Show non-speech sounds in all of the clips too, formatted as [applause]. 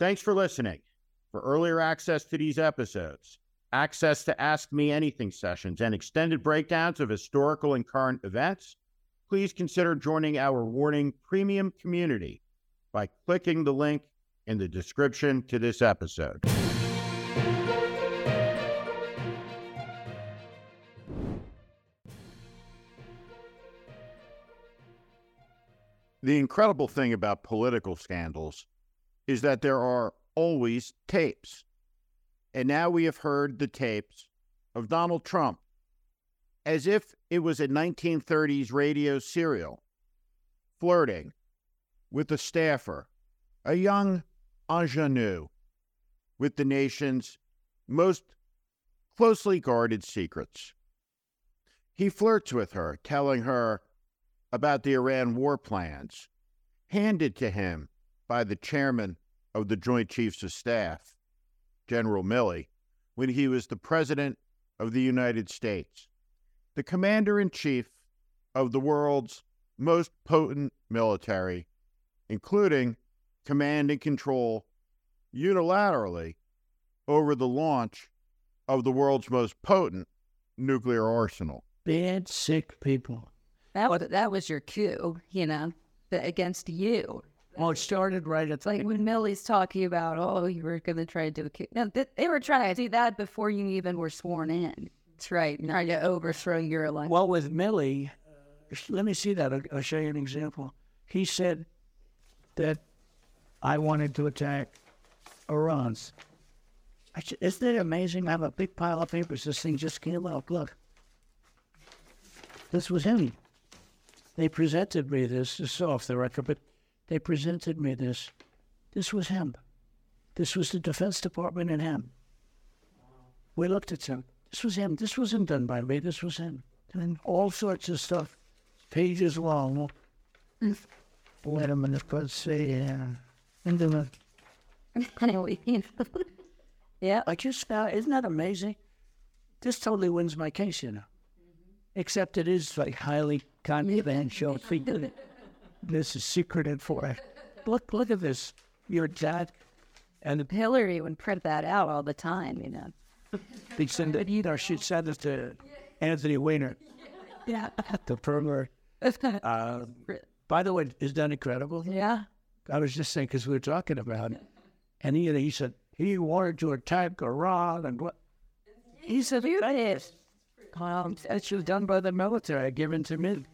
Thanks for listening. For earlier access to these episodes, access to Ask Me Anything sessions, and extended breakdowns of historical and current events, please consider joining our Warning Premium community by clicking the link in the description to this episode. The incredible thing about political scandals is that there are always tapes. And now we have heard the tapes of Donald Trump as if it was a 1930s radio serial, flirting with a staffer, a young ingenue, with the nation's most closely guarded secrets. He flirts with her, telling her about the Iran war plans, handed to him by the chairman of the Joint Chiefs of Staff, General Milley, when he was the President of the United States, the Commander in Chief of the world's most potent military, including command and control unilaterally over the launch of the world's most potent nuclear arsenal. Bad, sick people. That was that was your cue, you know, against you. Well, it started right at like when Milley's talking about, oh, you were going to try to do a coup. No, th- they were trying to do that before you even were sworn in. That's right. Trying to overthrow your election. Well, with Milley, uh, let me see that. I'll, I'll show you an example. He said that I wanted to attack Iran's. I said, isn't it amazing? I have a big pile of papers. This thing just came out. Look. This was him. They presented me this. This off the record, but they presented me this. This was him. This was the Defense Department and him. We looked at him. This was him. This wasn't done by me. This was him. And all sorts of stuff, pages long. Wait a minute, let's see. Yeah. And then uh, [laughs] Anyway, you know. [laughs] yeah. I just found, isn't that amazing? This totally wins my case, you know. Except it is like highly confidential. [laughs] this is secreted for it. [laughs] Look, look at this. Your dad and Hillary would print that out all the time, you know. They send it, or she sent it to Anthony Weiner, Yeah. [laughs] the pervert. [laughs] Uh, by the way, is that incredible? yeah. I was just saying because we were talking about it, and he he said he wanted to attack Iran and what he said that is um, that was done by the military, given to me.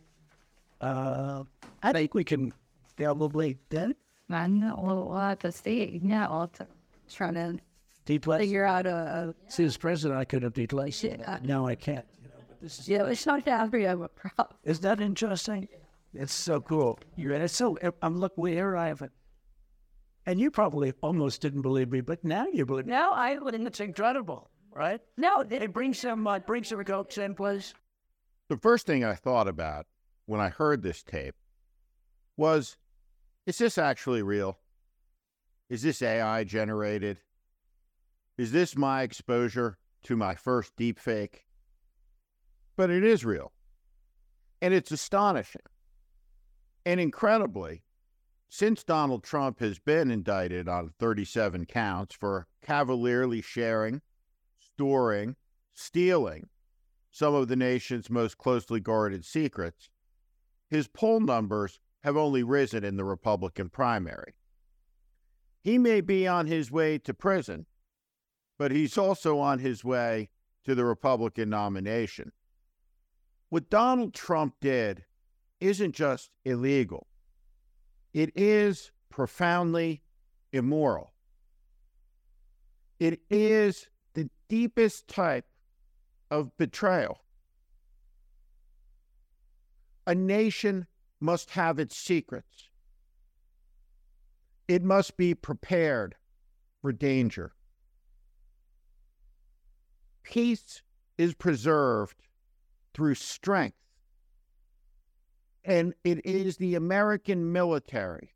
Uh, I think we can probably then I know. We'll we'll have to see. Yeah. I'll have to try to deplace. figure out a, a See, as president, I could have deplaced it. Yeah. No, I can't. You know, but this is yeah, it's not that big of a problem. Is that interesting? It's so cool. You're it's so I'm look where I have it. And you probably almost didn't believe me, but now you believe me. No, I wouldn't. It's incredible, right? No, It brings some uh, brings some goats in place. The first thing I thought about when I heard this tape was is this actually real? Is this AI generated? Is this my exposure to my first deepfake? But it is real. And it's astonishing. And incredibly, since Donald Trump has been indicted on 37 counts for cavalierly sharing, storing, stealing some of the nation's most closely guarded secrets, his poll numbers have only risen in the Republican primary. He may be on his way to prison, but he's also on his way to the Republican nomination. What Donald Trump did isn't just illegal, it is profoundly immoral. It is the deepest type of betrayal. A nation must have its secrets. It must be prepared for danger. Peace is preserved through strength. And it is the American military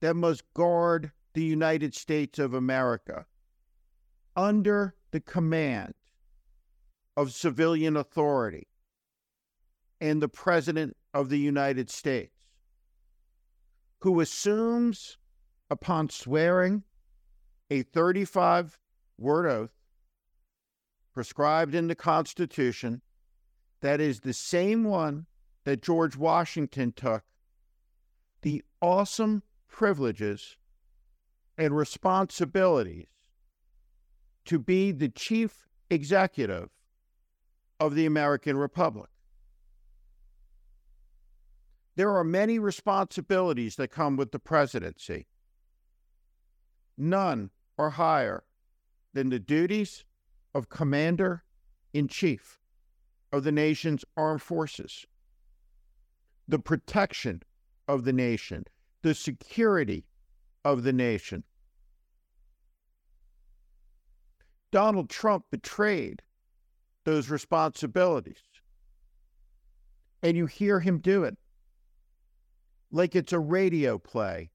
that must guard the United States of America under the command of civilian authority and the President of the United States, who assumes upon swearing a 35 word oath prescribed in the Constitution that is the same one that George Washington took, the awesome privileges and responsibilities to be the chief executive of the American Republic. There are many responsibilities that come with the presidency. None are higher than the duties of commander in chief of the nation's armed forces, the protection of the nation, the security of the nation. Donald Trump betrayed those responsibilities. And you hear him do it like it's a radio play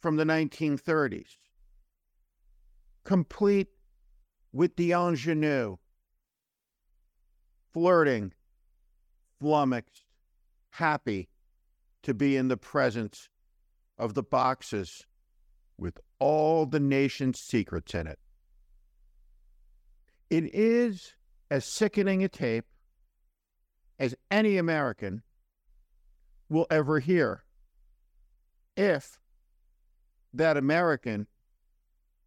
from the 1930s, complete with the ingenue, flirting, flummoxed, happy to be in the presence of the boxes with all the nation's secrets in it. It is as sickening a tape as any American will ever hear if that American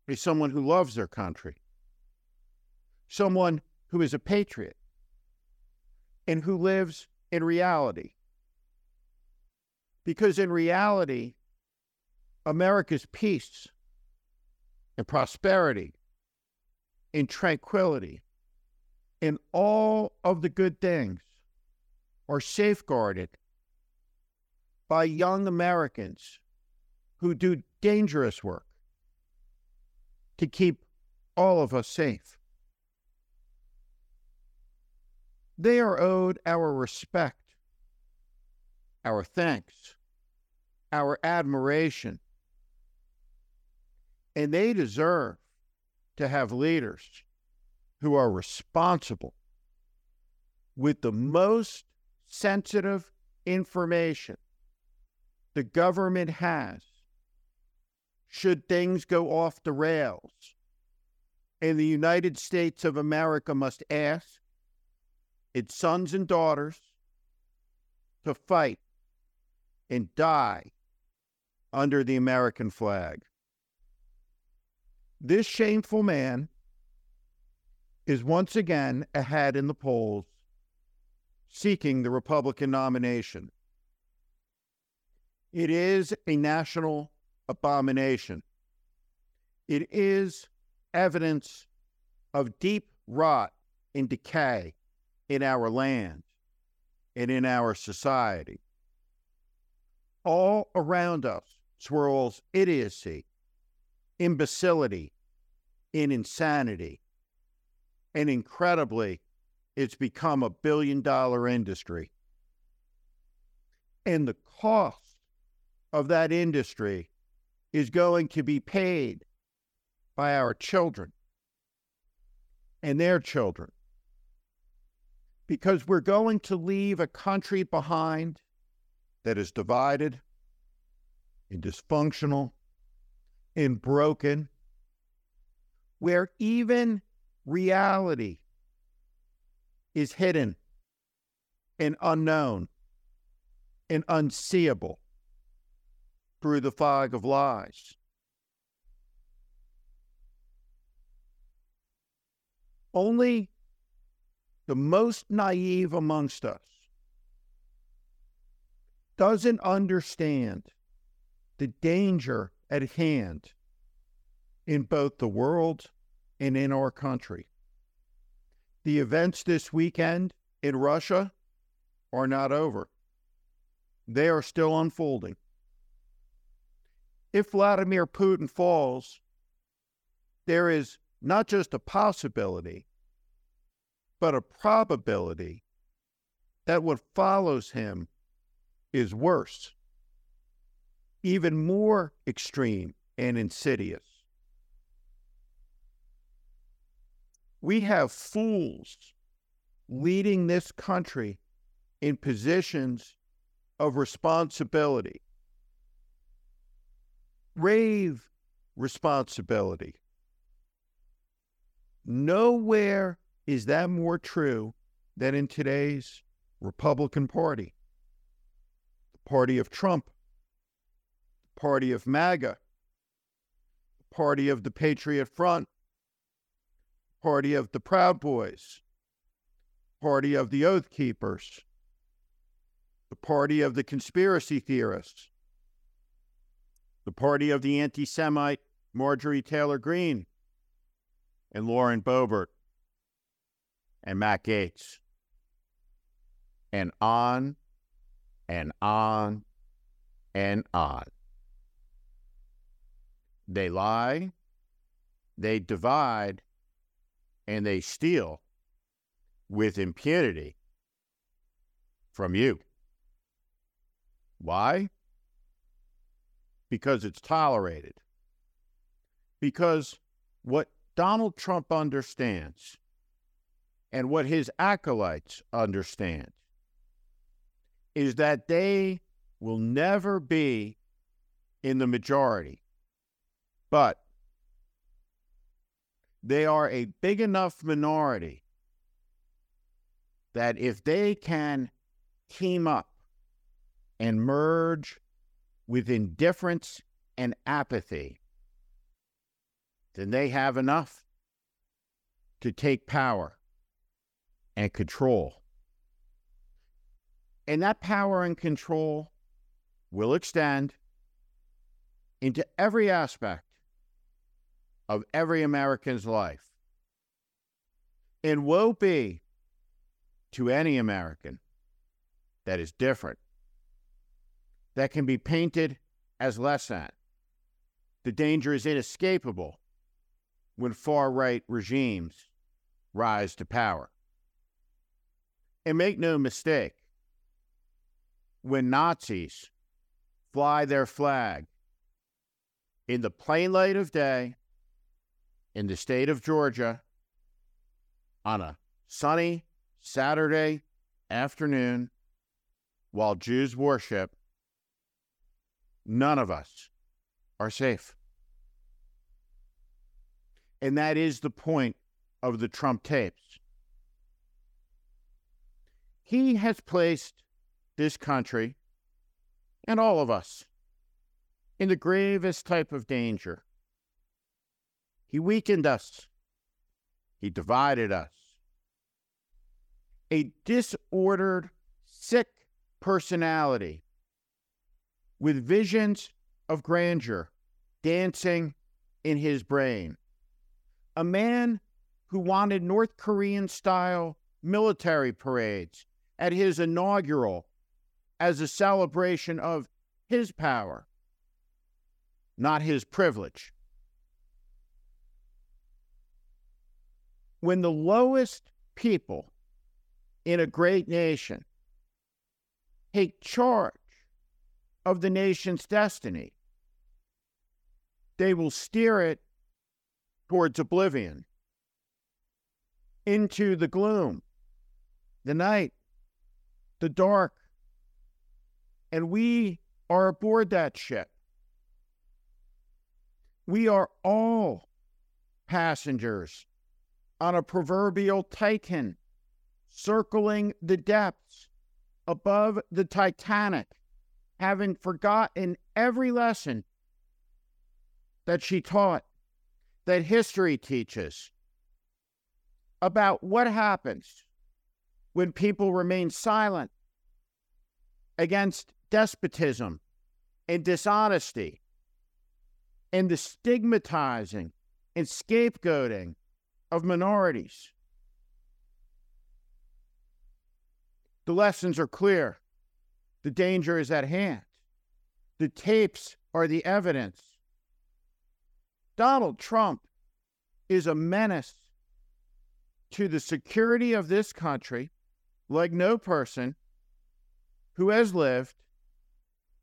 is someone who loves their country, someone who is a patriot, and who lives in reality. Because in reality, America's peace and prosperity and tranquility and all of the good things are safeguarded by young Americans who do dangerous work to keep all of us safe. They are owed our respect, our thanks, our admiration, and they deserve to have leaders who are responsible with the most sensitive information the government has should things go off the rails. And the United States of America must ask its sons and daughters to fight and die under the American flag. This shameful man is once again ahead in the polls, seeking the Republican nomination. It is a national abomination. It is evidence of deep rot and decay in our land and in our society. All around us swirls idiocy, imbecility, and insanity and incredibly, it's become a billion dollar industry. And the cost of that industry is going to be paid by our children and their children. Because we're going to leave a country behind that is divided and dysfunctional and broken, where even reality is hidden and unknown and unseeable through the fog of lies. Only the most naive amongst us doesn't understand the danger at hand in both the world and in our country. The events this weekend in Russia are not over, they are still unfolding. If Vladimir Putin falls, there is not just a possibility, but a probability that what follows him is worse, even more extreme and insidious. We have fools leading this country in positions of responsibility. Grave responsibility. Nowhere is that more true than in today's Republican Party, the party of Trump, the party of MAGA, the party of the Patriot Front, the party of the Proud Boys, the party of the Oath Keepers, the party of the conspiracy theorists, the party of the anti Semite Marjorie Taylor Greene and Lauren Boebert and Matt Gaetz. and on and on and on. They lie, they divide, and they steal with impunity from you. Why? Because it's tolerated. Because what Donald Trump understands and what his acolytes understand is that they will never be in the majority, but they are a big enough minority that if they can team up and merge with indifference and apathy, then they have enough to take power and control. And that power and control will extend into every aspect of every American's life. And woe be to any American that is different, that can be painted as less than. The danger is inescapable when far right regimes rise to power. And make no mistake, when Nazis fly their flag in the plain light of day in the state of Georgia on a sunny Saturday afternoon while Jews worship, none of us are safe. And that is the point of the Trump tapes. He has placed this country and all of us in the gravest type of danger. He weakened us. He divided us. A disordered, sick personality with visions of grandeur dancing in his brain. A man who wanted North Korean style military parades at his inaugural as a celebration of his power, not his privilege. When the lowest people in a great nation take charge of the nation's destiny, they will steer it towards oblivion, into the gloom, the night, the dark. And we are aboard that ship. We are all passengers on a proverbial Titan circling the depths above the Titanic, having forgotten every lesson that she taught, that history teaches about what happens when people remain silent against despotism and dishonesty and the stigmatizing and scapegoating of minorities. The lessons are clear. The danger is at hand. The tapes are the evidence. Donald Trump is a menace to the security of this country like no person who has lived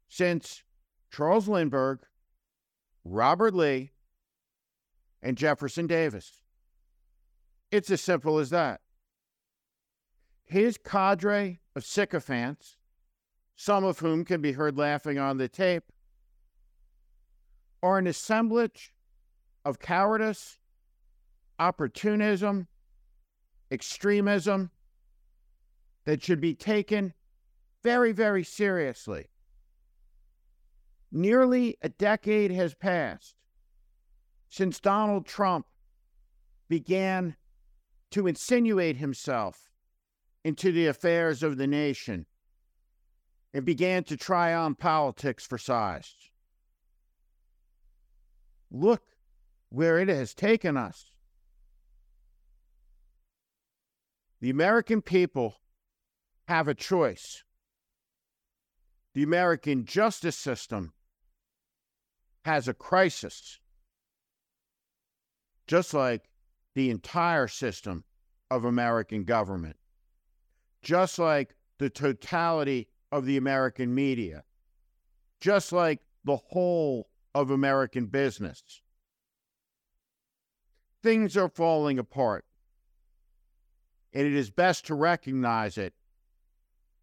since Charles Lindbergh, Robert Lee, and Jefferson Davis. It's as simple as that. His cadre of sycophants, some of whom can be heard laughing on the tape, are an assemblage of cowardice, opportunism, extremism that should be taken very, very seriously. Nearly a decade has passed since Donald Trump began to insinuate himself into the affairs of the nation and began to try on politics for size. Look where it has taken us. The American people have a choice. The American justice system has a crisis, just like the entire system of American government, just like the totality of the American media, just like the whole of American business. Things are falling apart, and it is best to recognize it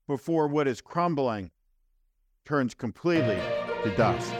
before what is crumbling turns completely to dust.